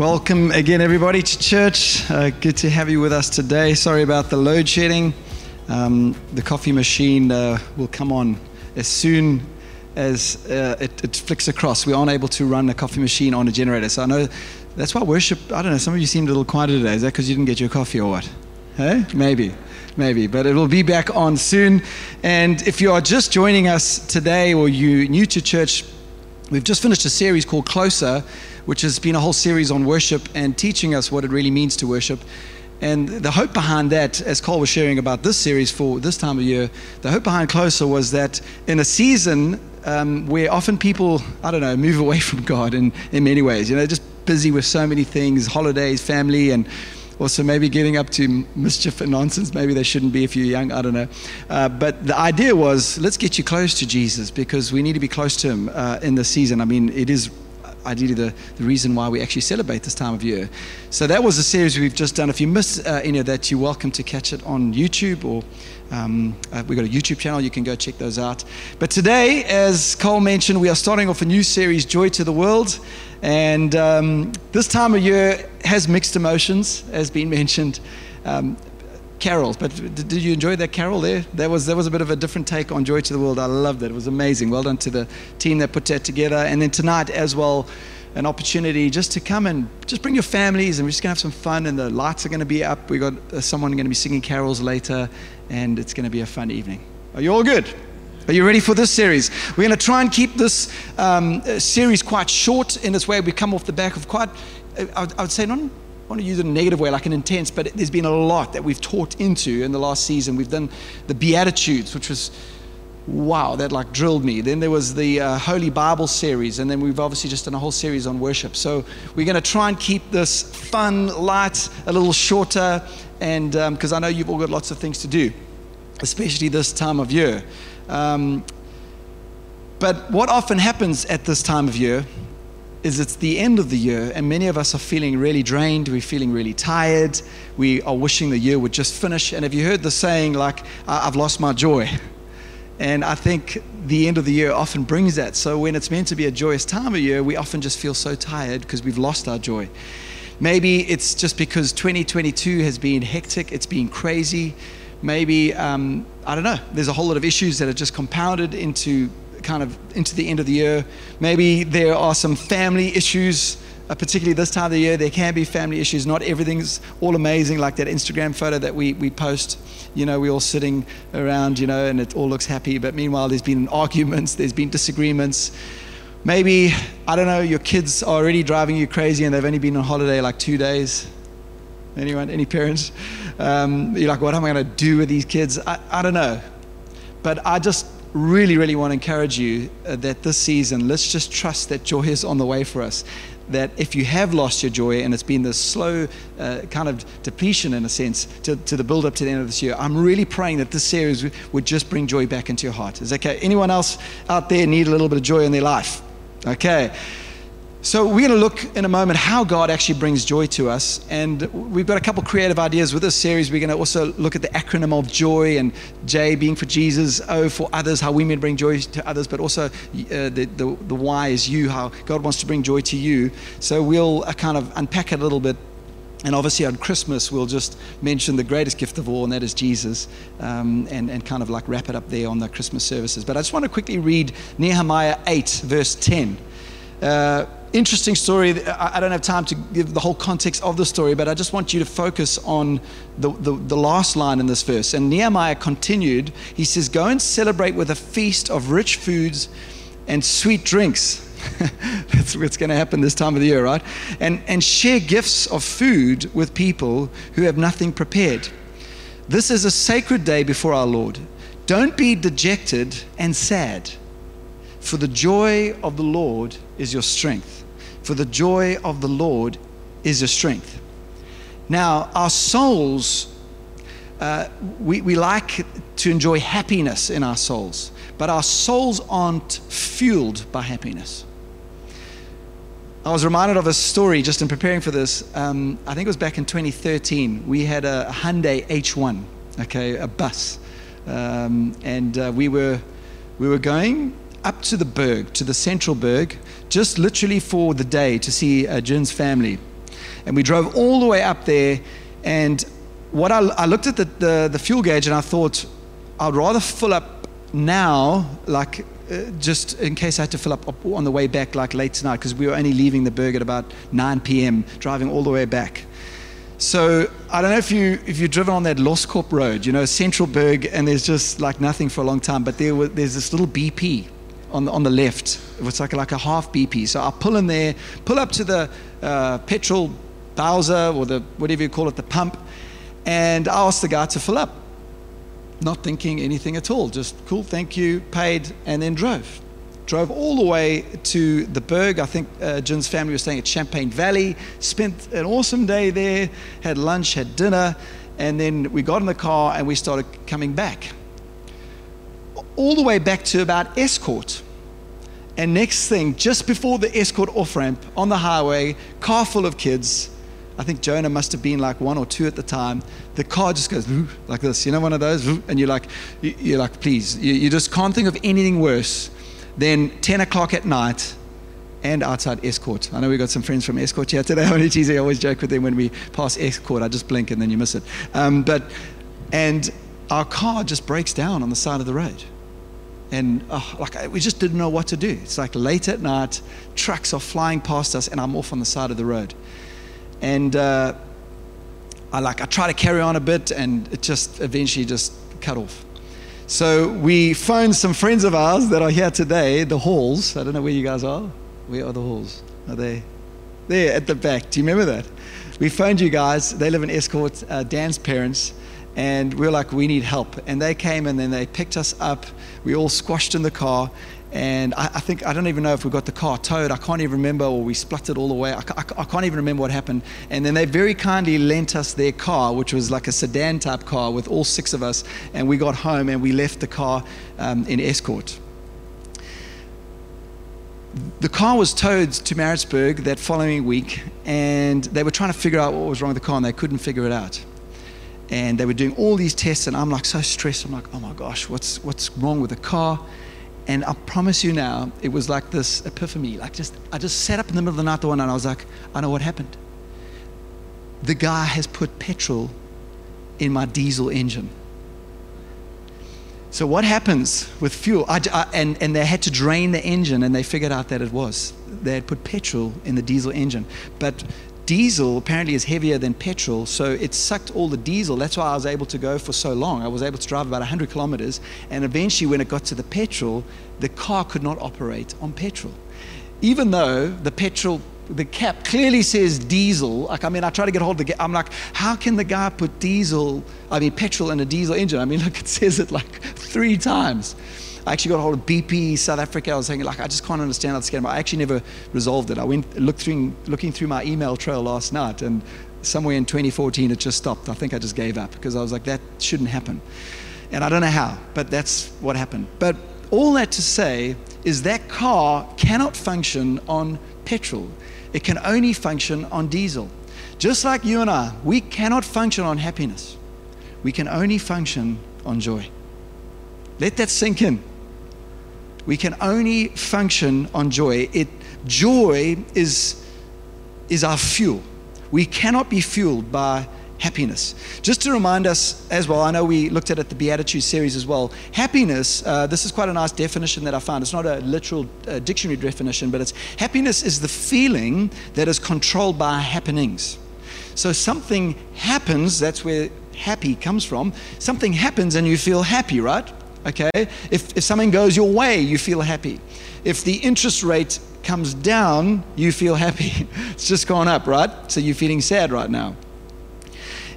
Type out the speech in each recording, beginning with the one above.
Welcome again, everybody, to church. Uh, good to have you with us today. Sorry about the load shedding. Um, the coffee machine uh, will come on as soon as uh, it, it, flicks across. We aren't able to run a coffee machine on a generator. So I know that's why worship, I don't know, some of you seemed a little quieter today. Is that because you didn't get your coffee or what? Hey? Maybe. Maybe, but it will be back on soon. And if you are just joining us today or you're new to church, we've just finished a series called Closer, which has been a whole series on worship and teaching us what it really means to worship. And the hope behind that, as Cole was sharing about this series for this time of year, the hope behind Closer was that in a season um, where often people, I don't know, move away from God in, in many ways, you know, just busy with so many things, holidays, family, and also maybe getting up to mischief and nonsense. Maybe they shouldn't be if you're young. I don't know. Uh, but the idea was let's get you close to Jesus because we need to be close to Him uh, in this season. I mean, it is ideally the, the reason why we actually celebrate this time of year. So that was a series we've just done. If you missed uh, any of that, you're welcome to catch it on YouTube or um, uh, we've got a YouTube channel. You can go check those out. But today, as Cole mentioned, we are starting off a new series, Joy to the World. And um, this time of year has mixed emotions, as been mentioned. Um, carols, but did you enjoy that carol there? That was, that was a bit of a different take on Joy to the World. I loved it. It was amazing. Well done to the team that put that together. And then tonight as well, an opportunity just to come and just bring your families and we're just going to have some fun and the lights are going to be up. We've got uh, someone going to be singing carols later and it's going to be a fun evening. Are you all good? Are you ready for this series? We're going to try and keep this um, series quite short in this way. We come off the back of quite, I would, say, not want to use it in a negative way, like an intense, but there's been a lot that we've taught into in the last season. We've done the Beatitudes, which was wow, that like drilled me. Then there was the uh, Holy Bible series, and then we've obviously just done a whole series on worship. So we're going to try and keep this fun, light, a little shorter, and because um, I know you've all got lots of things to do, especially this time of year. Um, but what often happens at this time of year is it's the end of the year, and many of us are feeling really drained. We're feeling really tired. We are wishing the year would just finish. And have you heard the saying, like, I've lost my joy? And I think the end of the year often brings that. So when it's meant to be a joyous time of year, we often just feel so tired because we've lost our joy. Maybe it's just because 2022 has been hectic, it's been crazy maybe um, I don't know. There's a whole lot of issues that are just compounded into kind of into the end of the year. Maybe there are some family issues. Uh, particularly this time of the year, there can be family issues. Not everything's all amazing, like that Instagram photo that we, we post. You know, we're all sitting around, you know, and it all looks happy. But meanwhile, there's been arguments, there's been disagreements. Maybe, I don't know, your kids are already driving you crazy and they've only been on holiday like two days. Anyone? Any parents? Um, you're like, what am I going to do with these kids? I, I don't know. But I just really, really want to encourage you uh, that this season, let's just trust that joy is on the way for us. That if you have lost your joy and it's been this slow uh, kind of depletion in a sense to, to the build up to the end of this year, I'm really praying that this series would just bring joy back into your heart. Is that okay? Anyone else out there need a little bit of joy in their life? Okay. So, we're going to look in a moment how God actually brings joy to us. And we've got a couple creative ideas with this series. We're going to also look at the acronym of joy and J being for Jesus, O for others, how we may bring joy to others, but also uh, the, the, the Y is you, how God wants to bring joy to you. So, we'll uh, kind of unpack it a little bit. And obviously, on Christmas, we'll just mention the greatest gift of all, and that is Jesus, um, and, and kind of like wrap it up there on the Christmas services. But I just want to quickly read Nehemiah 8, verse 10. Uh, interesting story. I don't have time to give the whole context of the story, but I just want you to focus on the, the, the, last line in this verse. And Nehemiah continued. He says, Go and celebrate with a feast of rich foods and sweet drinks. That's what's going to happen this time of the year, right? And, and share gifts of food with people who have nothing prepared. This is a sacred day before our Lord. Don't be dejected and sad, for the joy of the Lord is your strength for the joy of the Lord is your strength. Now, our souls, uh, we, we like to enjoy happiness in our souls, but our souls aren't fueled by happiness. I was reminded of a story just in preparing for this. Um, I think it was back in 2013. We had a Hyundai H1, okay, a bus, um, and uh, we were we were going up to the Berg, to the Central Berg, just literally for the day to see uh, Jin's family. And we drove all the way up there. And what I, I looked at the, the, the fuel gauge and I thought, I'd rather fill up now, like uh, just in case I had to fill up on the way back, like late tonight, because we were only leaving the Berg at about 9 p.m., driving all the way back. So I don't know if you if you've driven on that Loskop Road, you know, Central Berg, and there's just like nothing for a long time. But there was, there's this little BP on the, on the left. It's like like a half BP. So I pull in there, pull up to the uh, petrol Bowser or the whatever you call it, the pump, and I asked the guy to fill up, not thinking anything at all. Just cool, thank you, paid, and then drove drove all the way to the Berg. I think uh, Jin's family was staying at Champagne Valley, spent an awesome day there, had lunch, had dinner, and then we got in the car and we started coming back. All the way back to about Estcourt. And next thing, just before the Estcourt off ramp on the highway, car full of kids. I think Jonah must have been like one or two at the time. The car just goes like this, you know, one of those, and you're like, you're like, please, you just can't think of anything worse than 10 o'clock at night and outside Estcourt. I know we've got some friends from Estcourt here today. I always joke with them when we pass Estcourt. I just blink and then you miss it. Um, but, and our car just breaks down on the side of the road. And oh, like we just didn't know what to do. It's like late at night, trucks are flying past us, and I'm off on the side of the road. And uh, I like I try to carry on a bit, and it just eventually just cut off. So we phoned some friends of ours that are here today, the Halls. I don't know where you guys are. Where are the Halls? Are they? There at the back. Do you remember that? We phoned you guys. They live in Estcourt. uh, Dan's parents. And we were like, we need help. And they came and then they picked us up. We all squashed in the car and I, I, think I don't even know if we got the car towed. I can't even remember, or we spluttered all the way. I, I, I, can't even remember what happened. And then they very kindly lent us their car, which was like a sedan type car with all six of us. And we got home and we left the car um, in Estcourt. The car was towed to Maritzburg that following week, and they were trying to figure out what was wrong with the car, and they couldn't figure it out. And they were doing all these tests, and I'm like so stressed. I'm like, oh my gosh, what's what's wrong with the car? And I promise you now, it was like this epiphany. Like just I just sat up in the middle of the night the one and I was like, I know what happened. The guy has put petrol in my diesel engine. So what happens with fuel? I, I, and, and they had to drain the engine, and they figured out that it was. They had put petrol in the diesel engine. But diesel apparently is heavier than petrol, so it sucked all the diesel. That's why I was able to go for so long. I was able to drive about 100 kilometers, and eventually, when it got to the petrol, the car could not operate on petrol. Even though the petrol the cap clearly says diesel. Like, I mean, I try to get hold of the. I'm like, how can the guy put diesel? I mean, petrol in a diesel engine. I mean, look, it says it like three times. I actually got a hold of BP South Africa. I was saying, like, I just can't understand how to scam. I actually never resolved it. I went looked through, looking through my email trail last night, and somewhere in 2014 it just stopped. I think I just gave up because I was like, that shouldn't happen. And I don't know how, but that's what happened. But all that to say is that car cannot function on petrol. It can only function on diesel. Just like you and I, we cannot function on happiness. We can only function on joy. Let that sink in. We can only function on joy. It, joy is, is our fuel. We cannot be fueled by happiness. Just to remind us as well, I know we looked at it the Beatitude series as well. Happiness, uh, this is quite a nice definition that I found. It's not a literal uh, dictionary definition, but it's happiness is the feeling that is controlled by happenings. So something happens, that's where happy comes from. Something happens and you feel happy, right? Okay? If, if something goes your way, you feel happy. If the interest rate comes down, you feel happy. it's just gone up, right? So you're feeling sad right now.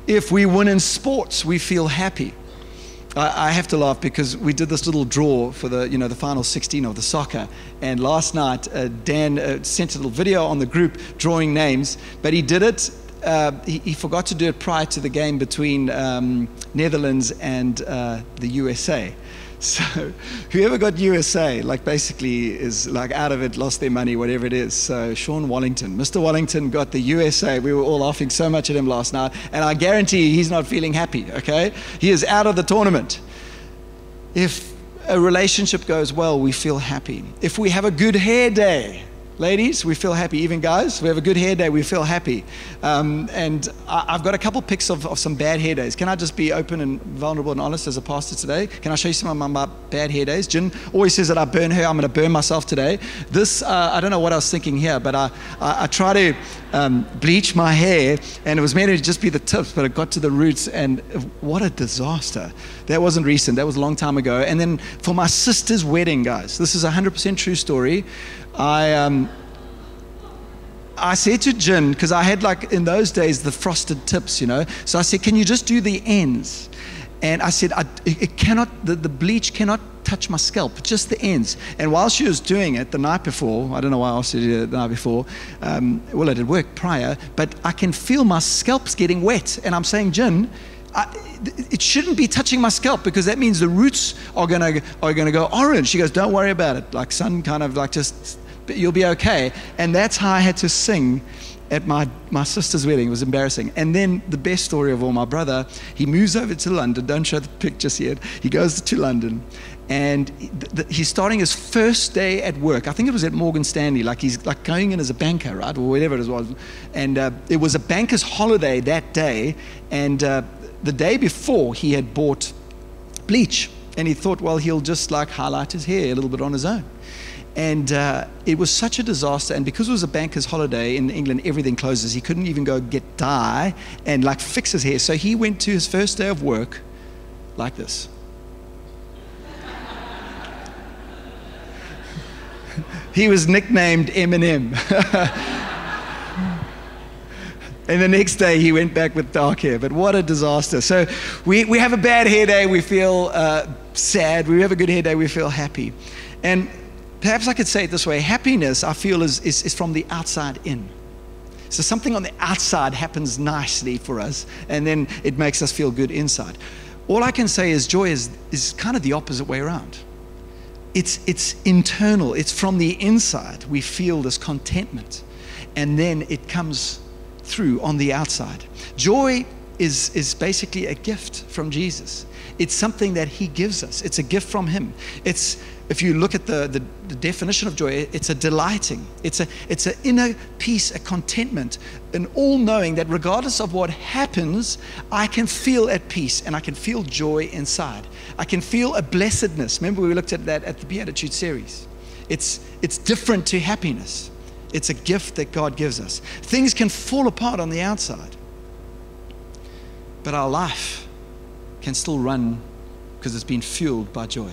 If we win in sports, we feel happy. I, have to laugh because we did this little draw for the, you know, the final 16 of the soccer. And last night, uh, Dan uh, sent a little video on the group drawing names, but he did it uh, he, he, forgot to do it prior to the game between um, Netherlands and uh, the USA. So whoever got USA, like basically is like out of it, lost their money, whatever it is. So Sean Wallington, Mr. Wallington got the USA. We were all laughing so much at him last night, and I guarantee he's not feeling happy. Okay, he is out of the tournament. If a relationship goes well, we feel happy. If we have a good hair day, Ladies, we feel happy. Even guys, we have a good hair day, we feel happy. Um, and I, have got a couple pics of, of some bad hair days. Can I just be open and vulnerable and honest as a pastor today? Can I show you some of my, bad hair days? Jen always says that I burn her. I'm going to burn myself today. This, uh, I don't know what I was thinking here, but I, I, I try to um, bleach my hair, and it was meant to just be the tips, but it got to the roots, and what a disaster. That wasn't recent, that was a long time ago. And then for my sister's wedding, guys, this is a 100% true story. I, um, I said to Jin, because I had like in those days the frosted tips, you know. So I said, Can you just do the ends? And I said, I, it cannot, the, the bleach cannot touch my scalp, just the ends. And while she was doing it the night before, I don't know why I her it the night before, um, well, it had worked prior, but I can feel my scalp's getting wet. And I'm saying, Jin, I, it shouldn't be touching my scalp because that means the roots are gonna are gonna go orange. She goes, "Don't worry about it." Like sun, kind of like just you'll be okay. And that's how I had to sing at my, my sister's wedding. It was embarrassing. And then the best story of all, my brother, he moves over to London. Don't show the pictures yet. He goes to London and he's starting his first day at work. I think it was at Morgan Stanley, like he's like going in as a banker, right, or whatever it was. And uh, it was a banker's holiday that day, and uh, the day before he had bought bleach, and he thought, well, he'll just like highlight his hair a little bit on his own. And uh, it was such a disaster. And because it was a banker's holiday in England, everything closes. He couldn't even go get dye and like fix his hair. So he went to his first day of work like this. he was nicknamed Eminem. and the next day he went back with dark hair. But what a disaster. So we, we have a bad hair day, we feel uh, sad. We have a good hair day, we feel happy. And perhaps I could say it this way happiness, I feel, is, is, is from the outside in. So something on the outside happens nicely for us, and then it makes us feel good inside. All I can say is joy is, is kind of the opposite way around. It's, it's internal, it's from the inside. We feel this contentment, and then it comes through on the outside. Joy is, is basically a gift from Jesus. It's something that He gives us, it's a gift from Him. It's if you look at the, the, the, definition of joy, it's a delighting. It's a it's an inner peace, a contentment, an all knowing that regardless of what happens, I can feel at peace and I can feel joy inside. I can feel a blessedness. Remember, we looked at that at the Beatitude series. It's, it's different to happiness, it's a gift that God gives us. Things can fall apart on the outside, but our life can still run because it's been fueled by joy.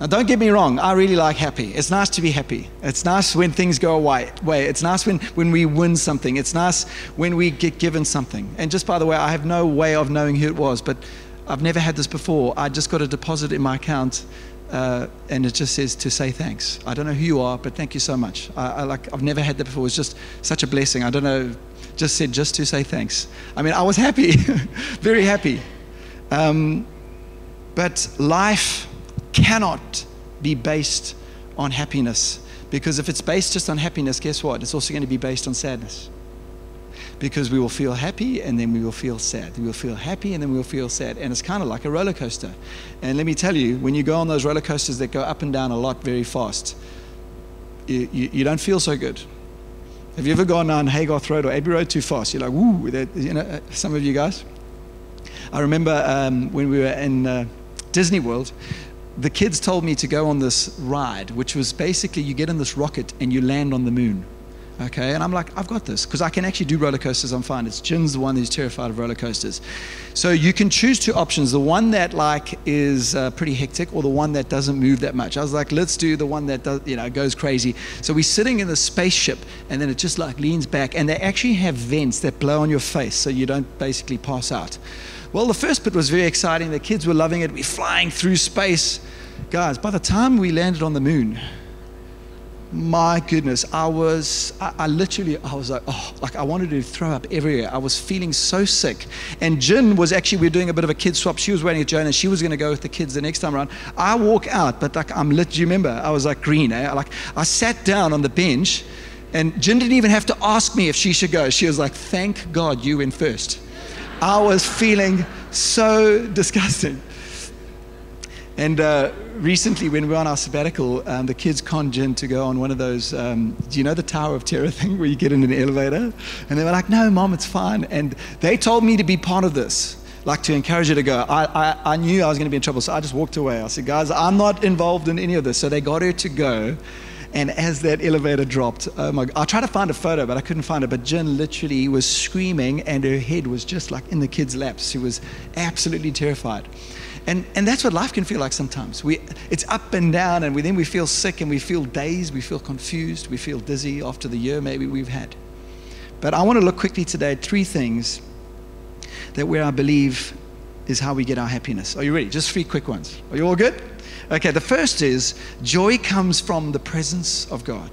Now, don't get me wrong, I really like happy. It's nice to be happy. It's nice when things go away. It's nice when, when we win something. It's nice when we get given something. And just by the way, I have no way of knowing who it was, but I've never had this before. I just got a deposit in my account, uh, and it just says to say thanks. I don't know who you are, but thank you so much. I, I like, I've never had that before. It's just such a blessing. I don't know, just said just to say thanks. I mean, I was happy, very happy. Um, but life cannot be based on happiness. Because if it's based just on happiness, guess what? It's also going to be based on sadness. Because we will feel happy and then we will feel sad. We will feel happy and then we will feel sad. And it's kind of like a roller coaster. And let me tell you, when you go on those roller coasters that go up and down a lot very fast, you, you, you don't feel so good. Have you ever gone on Haygarth Road or Abbey Road too fast? You're like, woo, you know, uh, some of you guys. I remember um, when we were in uh, Disney World, the kids told me to go on this ride, which was basically you get in this rocket and you land on the moon. Okay, and I'm like, I've got this because I can actually do roller coasters. I'm fine. It's Jin's the one who's terrified of roller coasters. So you can choose two options: the one that like is uh, pretty hectic, or the one that doesn't move that much. I was like, let's do the one that does, you know, goes crazy. So we're sitting in the spaceship, and then it just like leans back, and they actually have vents that blow on your face, so you don't basically pass out. Well, the first bit was very exciting. The kids were loving it. We're flying through space. Guys, by the time we landed on the moon, my goodness, I was, I, I, literally, I was like, oh, like I wanted to throw up everywhere. I was feeling so sick. And Jin was actually, we are doing a bit of a kid swap. She was waiting at Joan and she was going to go with the kids the next time around. I walk out, but like I'm lit. Do you remember? I was like green. Eh? Like I sat down on the bench and Jin didn't even have to ask me if she should go. She was like, thank God you went first. I was feeling so disgusting. And uh, recently, when we were on our sabbatical, um, the kids conjured to go on one of those. Um, do you know the Tower of Terror thing where you get in an elevator? And they were like, "No, mom, it's fine." And they told me to be part of this, like to encourage you to go. I, I, I knew I was going to be in trouble, so I just walked away. I said, "Guys, I'm not involved in any of this." So they got her to go. And as that elevator dropped, oh my, I tried to find a photo, but I couldn't find it. But Jen literally was screaming, and her head was just like in the kid's laps. She was absolutely terrified. And, and that's what life can feel like sometimes. We, it's up and down, and we, then we feel sick and we feel dazed, we feel confused, we feel dizzy after the year maybe we've had. But I want to look quickly today at three things that where I believe is how we get our happiness. Are you ready? Just three quick ones. Are you all good? Okay, the first is joy comes from the presence of God.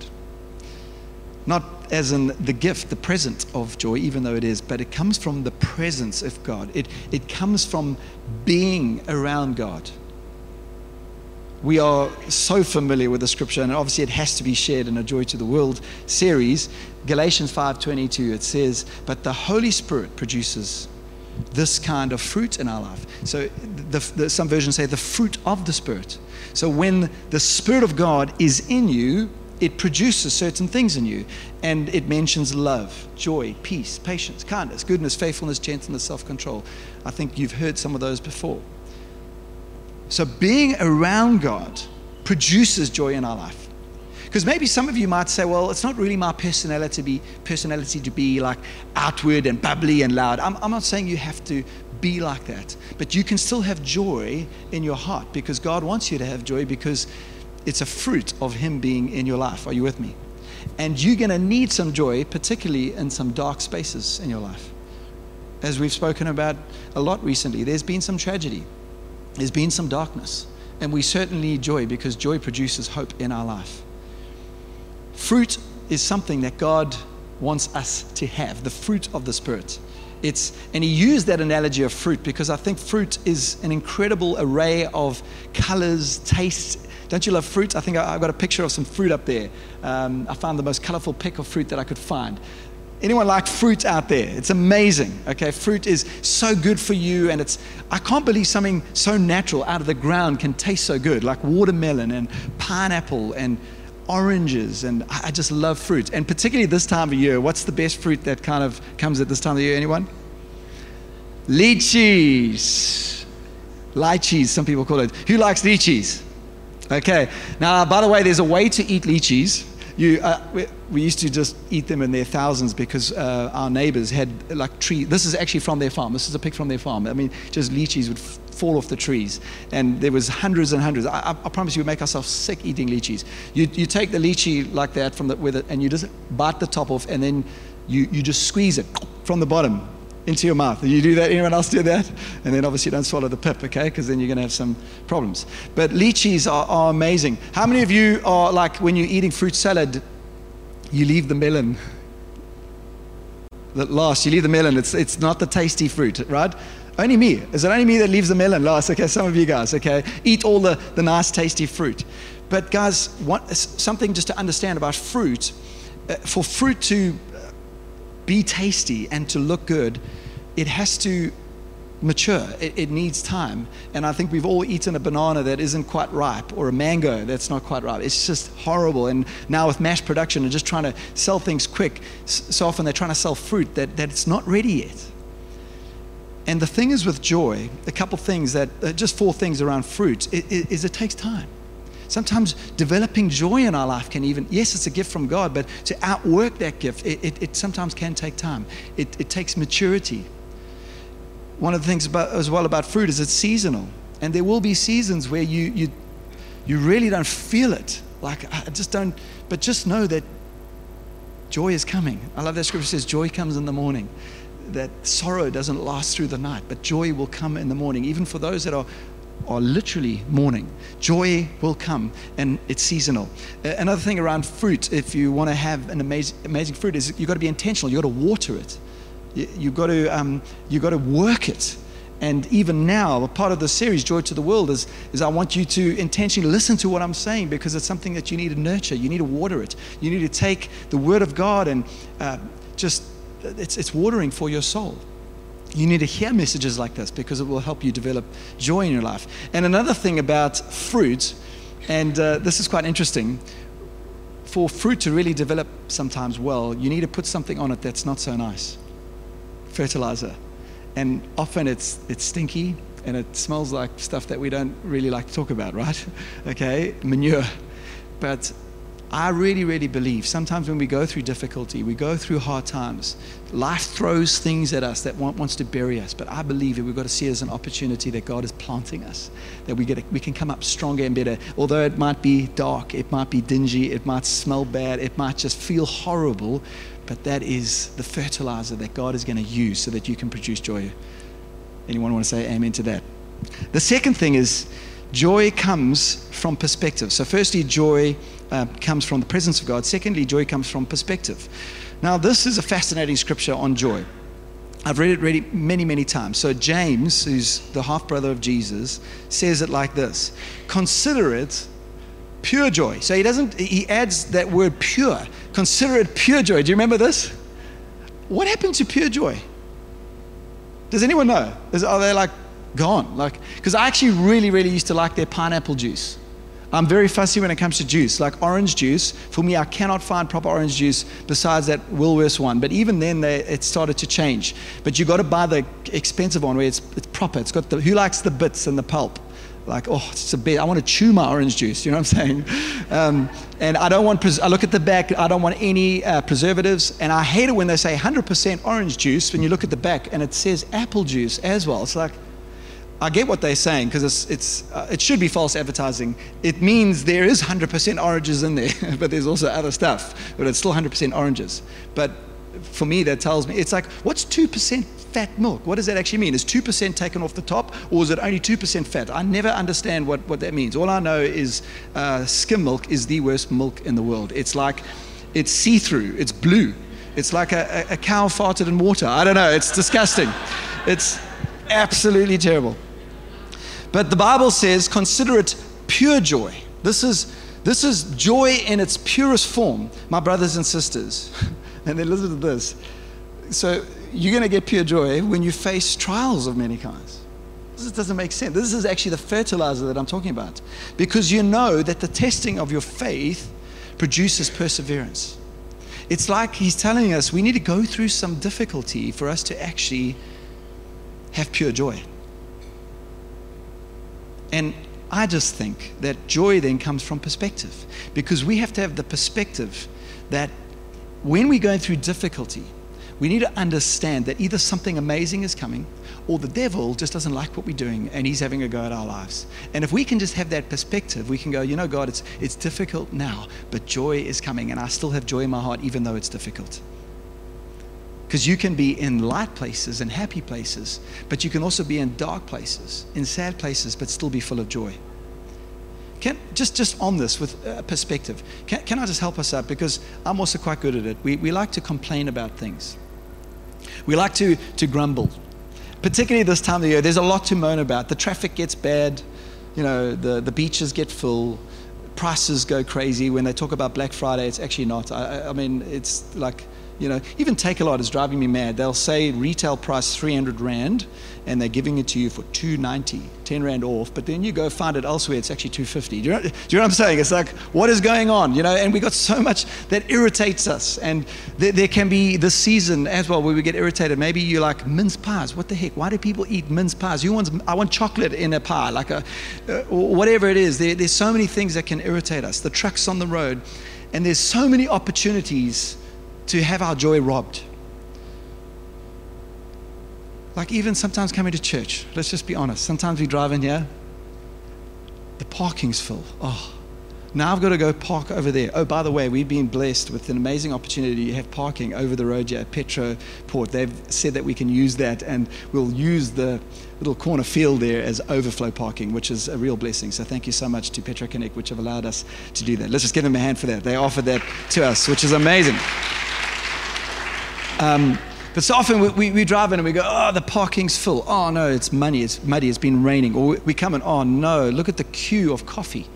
Not as in the gift, the present of joy, even though it is, but it comes from the presence of God. It, it comes from being around God. We are so familiar with the scripture, and obviously it has to be shared in a Joy to the World series. Galatians 5:22, it says, But the Holy Spirit produces this kind of fruit in our life. So the, the, some versions say the fruit of the Spirit. So when the Spirit of God is in you, it produces certain things in you. And it mentions love, joy, peace, patience, kindness, goodness, faithfulness, gentleness, self control. I think you've heard some of those before. So being around God produces joy in our life. Because maybe some of you might say, well, it's not really my personality to be, personality to be like outward and bubbly and loud. I'm, I'm not saying you have to be like that, but you can still have joy in your heart because God wants you to have joy because it's a fruit of Him being in your life. Are you with me? And you're going to need some joy, particularly in some dark spaces in your life. As we've spoken about a lot recently, there's been some tragedy, there's been some darkness. And we certainly need joy because joy produces hope in our life. Fruit is something that God wants us to have, the fruit of the Spirit. It's, and he used that analogy of fruit because I think fruit is an incredible array of colors, tastes, don't you love fruit? I think I, have got a picture of some fruit up there. Um, I found the most colorful pick of fruit that I could find. Anyone like fruit out there? It's amazing. Okay, fruit is so good for you, and it's I can't believe something so natural out of the ground can taste so good, like watermelon and pineapple and oranges, and I just love fruit. And particularly this time of year, what's the best fruit that kind of comes at this time of year? Anyone? Lychees. Lychees, some people call it. Who likes lychees? Okay. Now, by the way, there's a way to eat lychees. You, uh, we, we, used to just eat them in their thousands because uh, our neighbors had like tree. This is actually from their farm. This is a pic from their farm. I mean, just lychees would f- fall off the trees, and there was hundreds and hundreds. I, I, promise you, we make ourselves sick eating lychees. You, you take the lychee like that from the with it, and you just bite the top off, and then you, you just squeeze it from the bottom into your mouth. You do that? Anyone else do that? And then obviously don't swallow the pip, okay? Because then you're going to have some problems. But lychees are, are amazing. How many of you are like when you're eating fruit salad, you leave the melon? That last, you leave the melon. It's, it's not the tasty fruit, right? Only me. Is it only me that leaves the melon last? Okay, some of you guys, okay? Eat all the, the nice, tasty fruit. But guys, what, something just to understand about fruit, uh, for fruit to be tasty and to look good, it has to mature. It, it, needs time. And I think we've all eaten a banana that isn't quite ripe or a mango that's not quite ripe. It's just horrible. And now with mass production and just trying to sell things quick, so often they're trying to sell fruit that, that it's not ready yet. And the thing is with joy, a couple things that, uh, just four things around fruit, it, it, is it takes time. Sometimes developing joy in our life can even, yes, it's a gift from God, but to outwork that gift, it, it, it sometimes can take time. It, it takes maturity. One of the things about, as well about fruit is it's seasonal. And there will be seasons where you, you, you really don't feel it. Like, I just don't, but just know that joy is coming. I love that scripture says, joy comes in the morning. That sorrow doesn't last through the night, but joy will come in the morning, even for those that are are literally mourning. Joy will come and it's seasonal. Another thing around fruit, if you want to have an amazing, amazing fruit, is you've got to be intentional. You've got to water it. You, have got to, um, you've got to work it. And even now, a part of the series, Joy to the World, is, is I want you to intentionally listen to what I'm saying because it's something that you need to nurture. You need to water it. You need to take the Word of God and uh, just, it's, it's watering for your soul. You need to hear messages like this because it will help you develop joy in your life. And another thing about fruit, and uh, this is quite interesting, for fruit to really develop sometimes well, you need to put something on it that's not so nice fertilizer. And often it's, it's stinky and it smells like stuff that we don't really like to talk about, right? okay, manure. But I really, really believe sometimes when we go through difficulty, we go through hard times, life throws things at us that want, wants to bury us. But I believe that we've got to see it as an opportunity that God is planting us, that we, get a, we can come up stronger and better. Although it might be dark, it might be dingy, it might smell bad, it might just feel horrible, but that is the fertilizer that God is going to use so that you can produce joy. Anyone want to say amen to that? The second thing is joy comes from perspective. So, firstly, joy uh, comes from the presence of God. Secondly, joy comes from perspective. Now, this is a fascinating scripture on joy. I've read it really many, many times. So, James, who's the half brother of Jesus, says it like this Consider it pure joy. So, he doesn't, he adds that word pure. Consider it pure joy. Do you remember this? What happened to pure joy? Does anyone know? Is, are they like gone? Like, because I actually really, really used to like their pineapple juice. I'm very fussy when it comes to juice. Like orange juice, for me, I cannot find proper orange juice besides that Woolworths one. But even then, they, it started to change. But you got to buy the expensive one where it's, it's proper. It's got the who likes the bits and the pulp. Like, oh, it's a bit. I want to chew my orange juice. You know what I'm saying? Um, and I don't want. Pres- I look at the back. I don't want any uh, preservatives. And I hate it when they say 100% orange juice. When you look at the back and it says apple juice as well. It's like I get what they're saying because it's, it's, uh, it should be false advertising. It means there is 100% oranges in there, but there's also other stuff, but it's still 100% oranges. But for me, that tells me it's like, what's 2% fat milk? What does that actually mean? Is 2% taken off the top, or is it only 2% fat? I never understand what, what that means. All I know is uh, skim milk is the worst milk in the world. It's like, it's see through, it's blue. It's like a, a, a cow farted in water. I don't know, it's disgusting. It's absolutely terrible. But the Bible says, consider it pure joy. This is, this is joy in its purest form, my brothers and sisters. and then listen to this. So you're going to get pure joy when you face trials of many kinds. This doesn't make sense. This is actually the fertilizer that I'm talking about. Because you know that the testing of your faith produces perseverance. It's like he's telling us we need to go through some difficulty for us to actually have pure joy. And I just think that joy then comes from perspective because we have to have the perspective that when we're going through difficulty, we need to understand that either something amazing is coming or the devil just doesn't like what we're doing and he's having a go at our lives. And if we can just have that perspective, we can go, you know, God, it's, it's difficult now, but joy is coming and I still have joy in my heart even though it's difficult. Because you can be in light places and happy places, but you can also be in dark places, in sad places, but still be full of joy. Can, just, just on this with uh, perspective, can, can I just help us out? Because I'm also quite good at it. We, we like to complain about things, we like to, to grumble, particularly this time of year. There's a lot to moan about. The traffic gets bad, you know, the, the beaches get full, prices go crazy. When they talk about Black Friday, it's actually not. I, I mean, it's like you know, even Takealot is driving me mad. They'll say retail price 300 Rand and they're giving it to you for 290, 10 Rand off, but then you go find it elsewhere, it's actually 250. Do you, know, do you know what I'm saying? It's like, what is going on? You know, and we got so much that irritates us. And there, there can be this season as well where we get irritated. Maybe you like mince pies. What the heck? Why do people eat mince pies? Who wants, I want chocolate in a pie, like a, uh, whatever it is. There, there's so many things that can irritate us. The trucks on the road. And there's so many opportunities to have our joy robbed. Like, even sometimes coming to church, let's just be honest. Sometimes we drive in here, the parking's full. Oh, now I've got to go park over there. Oh, by the way, we've been blessed with an amazing opportunity to have parking over the road here at. They've said that we can use that and we'll use the little corner field there as overflow parking, which is a real blessing. So thank you so much to Petro Connect, which have allowed us to do that. Let's just give them a hand for that. They offered that to us, which is amazing. Um, but so often we, we, we, drive in and we go, oh, the parking's full. Oh, no, it's money. It's muddy. It's been raining. Or we come in, oh, no, look at the queue of coffee.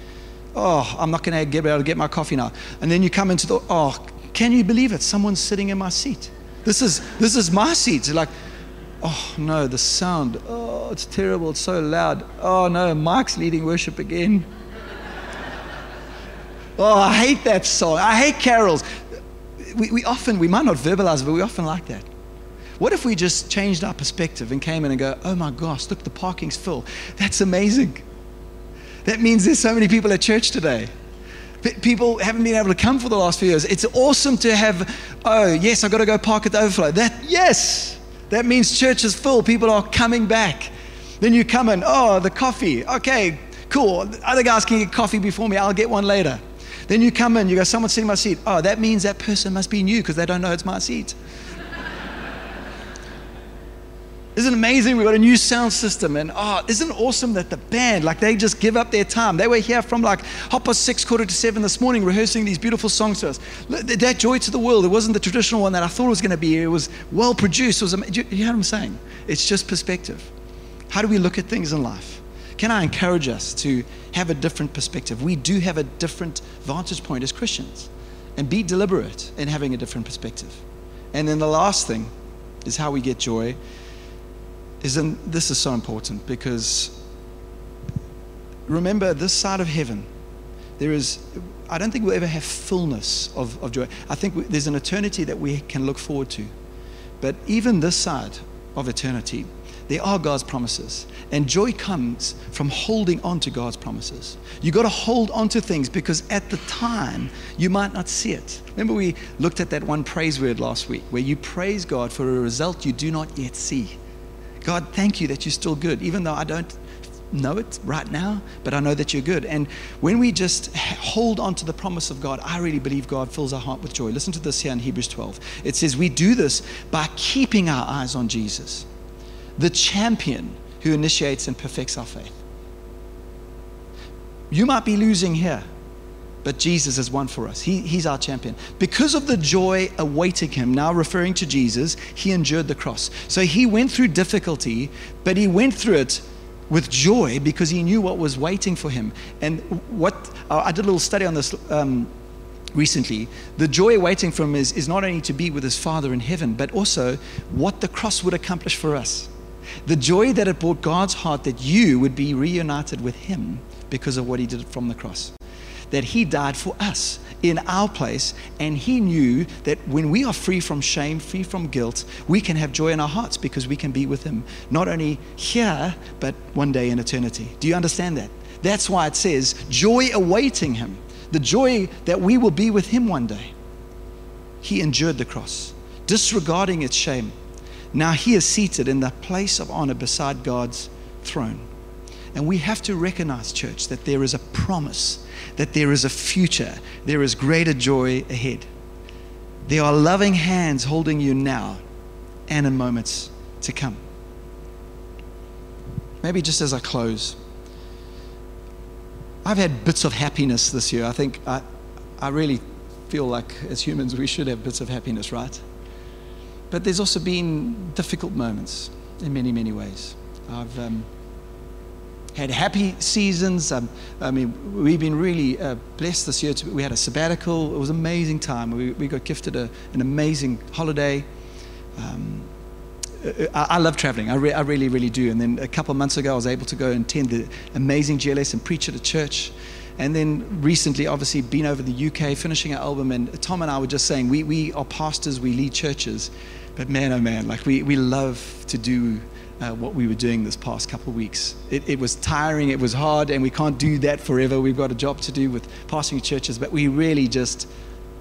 Oh, I'm not going to be able to get my coffee now. And then you come into the, oh, can you believe it? Someone's sitting in my seat. This is, this is my seat. It's Like, Oh no, the sound. Oh, it's terrible. It's so loud. Oh no, Mike's leading worship again. oh, I hate that song. I hate carols. We, we often, we might not verbalize it, but we often like that. What if we just changed our perspective and came in and go, oh my gosh, look, the parking's full. That's amazing. That means there's so many people at church today. People haven't been able to come for the last few years. It's awesome to have, oh, yes, I've got to go park at the overflow. That, yes, that means church is full. People are coming back. Then you come in, oh, the coffee. Okay, cool. Other guys can get coffee before me. I'll get one later. Then you come in, you go, someone's sitting in my seat. Oh, that means that person must be new because they don't know it's my seat. Isn't it amazing? We've got a new sound system. And oh, isn't it awesome that the band, like they just give up their time? They were here from like half past six, quarter to seven this morning, rehearsing these beautiful songs to us. That joy to the world, it wasn't the traditional one that I thought it was going to be. It was well produced. It was, you know what I'm saying? It's just perspective. How do we look at things in life? Can I encourage us to have a different perspective? We do have a different vantage point as Christians and be deliberate in having a different perspective. And then the last thing is how we get joy is and this is so important because remember this side of heaven there is i don't think we'll ever have fullness of, of joy i think there's an eternity that we can look forward to but even this side of eternity there are god's promises and joy comes from holding on to god's promises you got to hold on to things because at the time you might not see it remember we looked at that one praise word last week where you praise god for a result you do not yet see God, thank you that you're still good, even though I don't know it right now, but I know that you're good. And when we just hold on to the promise of God, I really believe God fills our heart with joy. Listen to this here in Hebrews 12. It says, We do this by keeping our eyes on Jesus, the champion who initiates and perfects our faith. You might be losing here but Jesus has won for us. He, he's our champion. Because of the joy awaiting him, now referring to Jesus, he endured the cross. So he went through difficulty, but he went through it with joy because he knew what was waiting for him. And what I did a little study on this um, recently. The joy awaiting for him is, is not only to be with his Father in heaven, but also what the cross would accomplish for us. The joy that it brought God's heart that you would be reunited with him because of what he did from the cross that He died for us in our place. And He knew that when we are free from shame, free from guilt, we can have joy in our hearts because we can be with Him, not only here, but one day in eternity. Do you understand that? That's why it says, joy awaiting Him, the joy that we will be with Him one day. He endured the cross, disregarding its shame. Now He is seated in the place of honor beside God's throne. And we have to recognize, church, that there is a promise that there is a future, there is greater joy ahead. There are loving hands holding you now and in moments to come. Maybe just as I close, I've had bits of happiness this year. I think I, I really feel like as humans we should have bits of happiness, right? But there's also been difficult moments in many, many ways. I've. Um, had happy seasons. Um, I mean, we've been really uh, blessed this year. To, we had a sabbatical. It was an amazing time. We, we got gifted a, an amazing holiday. Um, I, I, love traveling. I, re, I, really, really do. And then a couple of months ago, I was able to go and attend the amazing GLS and preach at a church. And then recently, obviously, been over the UK, finishing our album. And Tom and I were just saying, we, we are pastors, we lead churches. But man, oh man, like we, we love to do uh, what we were doing this past couple of weeks. It, it, was tiring, it was hard, and we can't do that forever. We've got a job to do with pastoring churches, but we really just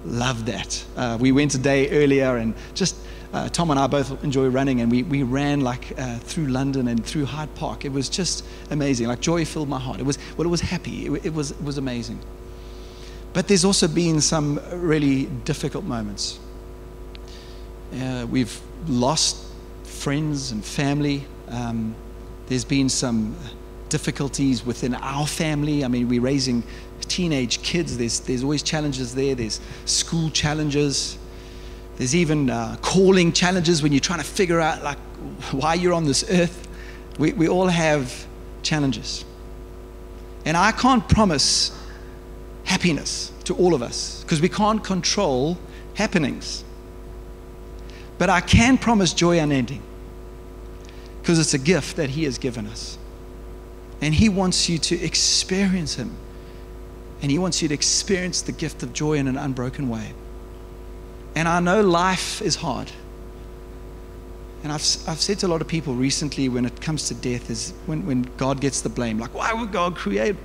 love that. Uh, we went a day earlier and just. Uh, Tom and I both enjoy running, and we, we ran like uh, through London and through Hyde Park. It was just amazing. Like joy filled my heart. It was well, it was happy. It, it was it was amazing. But there's also been some really difficult moments. Uh, we've lost friends and family. Um, there's been some difficulties within our family. I mean, we're raising teenage kids. There's, there's always challenges there. There's school challenges. There's even uh, calling challenges when you're trying to figure out like why you're on this earth. We, we all have challenges. And I can't promise happiness to all of us because we can't control happenings. But I can promise joy unending. because it's a gift that He has given us. And He wants you to experience Him. And He wants you to experience the gift of joy in an unbroken way. And I know life is hard. And I've, I've said to a lot of people recently when it comes to death, is when, when God gets the blame. Like, why would God create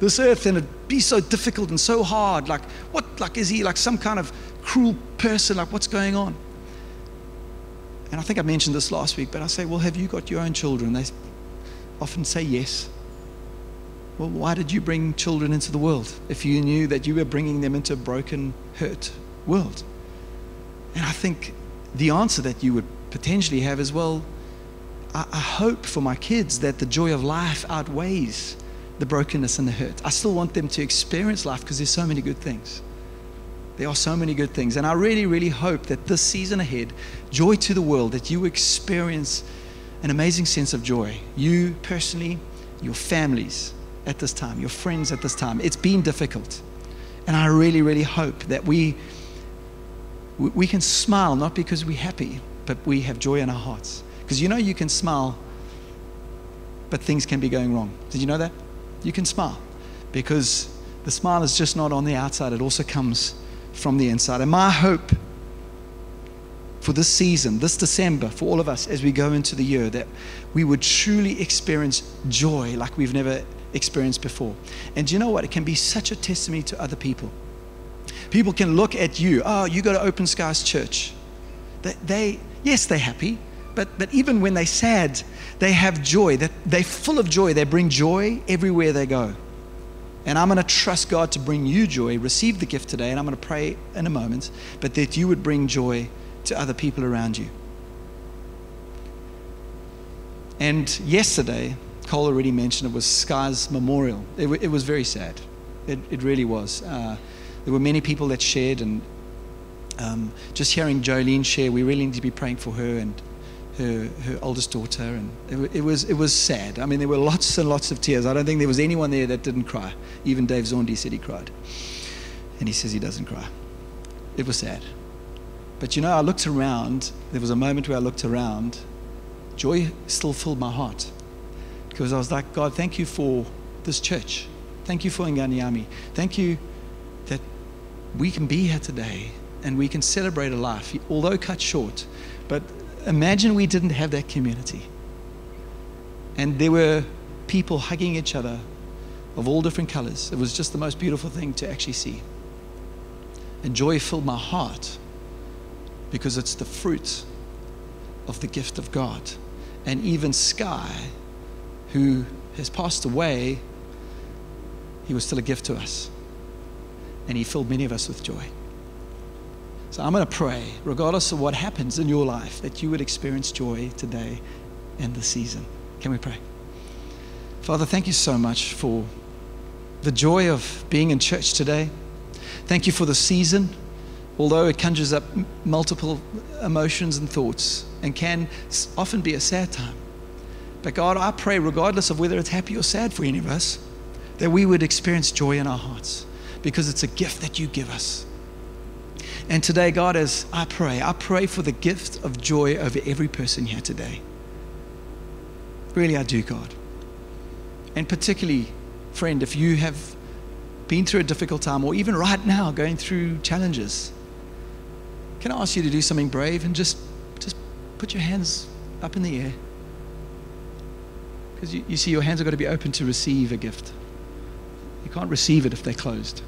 this earth and it be so difficult and so hard? Like, what, like, is he like some kind of cruel person? Like, what's going on? And I think I mentioned this last week, but I say, well, have you got your own children? They often say yes. Well, why did you bring children into the world if you knew that you were bringing them into a broken, hurt world? And I think the answer that you would potentially have is well, I, I hope for my kids that the joy of life outweighs the brokenness and the hurt. I still want them to experience life because there's so many good things. There are so many good things. And I really, really hope that this season ahead, joy to the world, that you experience an amazing sense of joy. You personally, your families at this time, your friends at this time. It's been difficult. And I really, really hope that we, we can smile not because we're happy, but we have joy in our hearts. Because you know you can smile, but things can be going wrong. Did you know that? You can smile because the smile is just not on the outside, it also comes from the inside. And my hope for this season, this December, for all of us as we go into the year, that we would truly experience joy like we've never experienced before. And do you know what? It can be such a testimony to other people. People can look at you, oh, you go to Open Skies Church. They, they yes, they're happy, but, but even when they're sad, they have joy. That they're full of joy. They bring joy everywhere they go. And I'm going to trust God to bring you joy. Receive the gift today, and I'm going to pray in a moment, but that you would bring joy to other people around you. And yesterday, Cole already mentioned it was Sky's memorial. It, it was very sad. It, it really was. Uh, there were many people that shared, and um, just hearing Jolene share, we really need to be praying for her and her, her oldest daughter, and it, it, was, it was sad. I mean, there were lots and lots of tears. I don't think there was anyone there that didn't cry. Even Dave Zondi said he cried. And he says he doesn't cry. It was sad. But you know, I looked around. There was a moment where I looked around. Joy still filled my heart. Because I was like, God, thank you for this church. Thank you for Nganyami. Thank you we can be here today and we can celebrate a life, although cut short. But imagine we didn't have that community. And there were people hugging each other of all different colors. It was just the most beautiful thing to actually see. And joy filled my heart because it's the fruit of the gift of God. And even Sky, who has passed away, he was still a gift to us. And he filled many of us with joy. So I'm going to pray, regardless of what happens in your life, that you would experience joy today and the season. Can we pray? Father, thank you so much for the joy of being in church today. Thank you for the season, although it conjures up multiple emotions and thoughts and can often be a sad time. But God, I pray, regardless of whether it's happy or sad for any of us, that we would experience joy in our hearts because it's a gift that you give us. And today, God, as I pray, I pray for the gift of joy over every person here today. Really, I do, God. And particularly, friend, if you have been through a difficult time or even right now going through challenges, can I ask you to do something brave and just, just put your hands up in the air? Because you, you see, your hands have got to be open to receive a gift. You can't receive it if they're closed.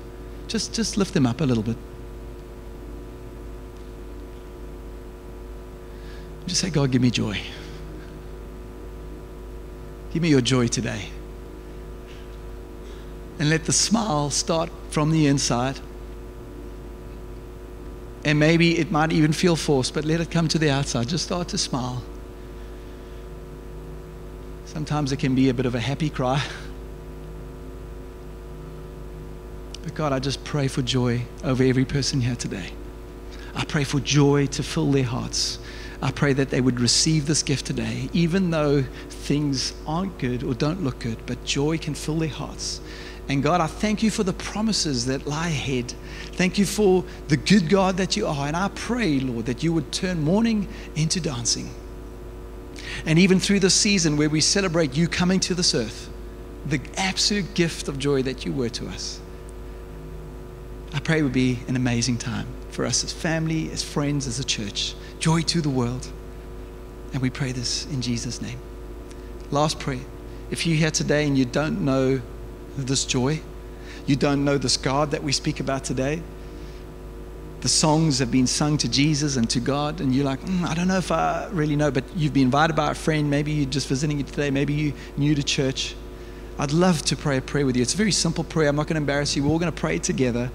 Just, just lift them up a little bit. Just say, God, give me joy. Give me your joy today. And let the smile start from the inside. And maybe it might even feel forced, but let it come to the outside. Just start to smile. Sometimes it can be a bit of a happy cry. But God, I just pray for joy over every person here today. I pray for joy to fill their hearts. I pray that they would receive this gift today, even though things aren't good or don't look good, but joy can fill their hearts. And God, I thank you for the promises that lie ahead. Thank you for the good God that you are. And I pray, Lord, that you would turn mourning into dancing. And even through this season where we celebrate you coming to this earth, the absolute gift of joy that you were to us. I pray it would be an amazing time for us as family, as friends, as a church. Joy to the world. And we pray this in Jesus' name. Last prayer. If you're here today and you don't know this joy, you don't know this God that we speak about today, the songs have been sung to Jesus and to God, and you're like, mm, I don't know if I really know, but you've been invited by a friend, maybe you're just visiting you today, maybe you're new to church. I'd love to pray a prayer with you. It's a very simple prayer. I'm not going to embarrass you. We're all going to pray together.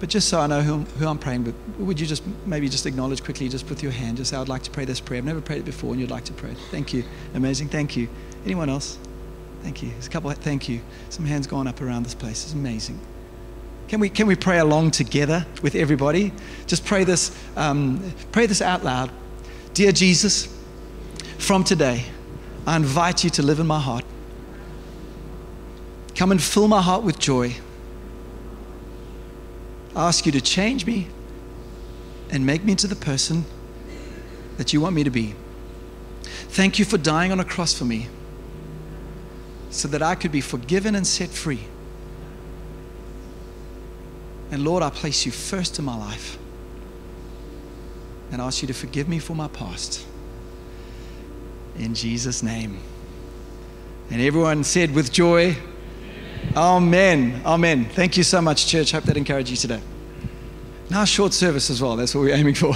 But just so I know who, who I'm praying with, would you just maybe just acknowledge quickly, just with your hand, just say, I'd like to pray this prayer. I've never prayed it before, and you'd like to pray it. Thank you. Amazing. Thank you. Anyone else? Thank you. There's a couple. Thank you. Some hands going up around this place. It's amazing. Can we, can we pray along together with everybody? Just pray this, um, pray this out loud. Dear Jesus, from today, I invite you to live in my heart. Come and fill my heart with joy. Ask you to change me and make me into the person that you want me to be. Thank you for dying on a cross for me so that I could be forgiven and set free. And Lord, I place you first in my life and ask you to forgive me for my past. In Jesus' name. And everyone said with joy, Amen. Amen. Thank you so much, church. Hope that encouraged you today. Now, short service as well. That's what we're aiming for.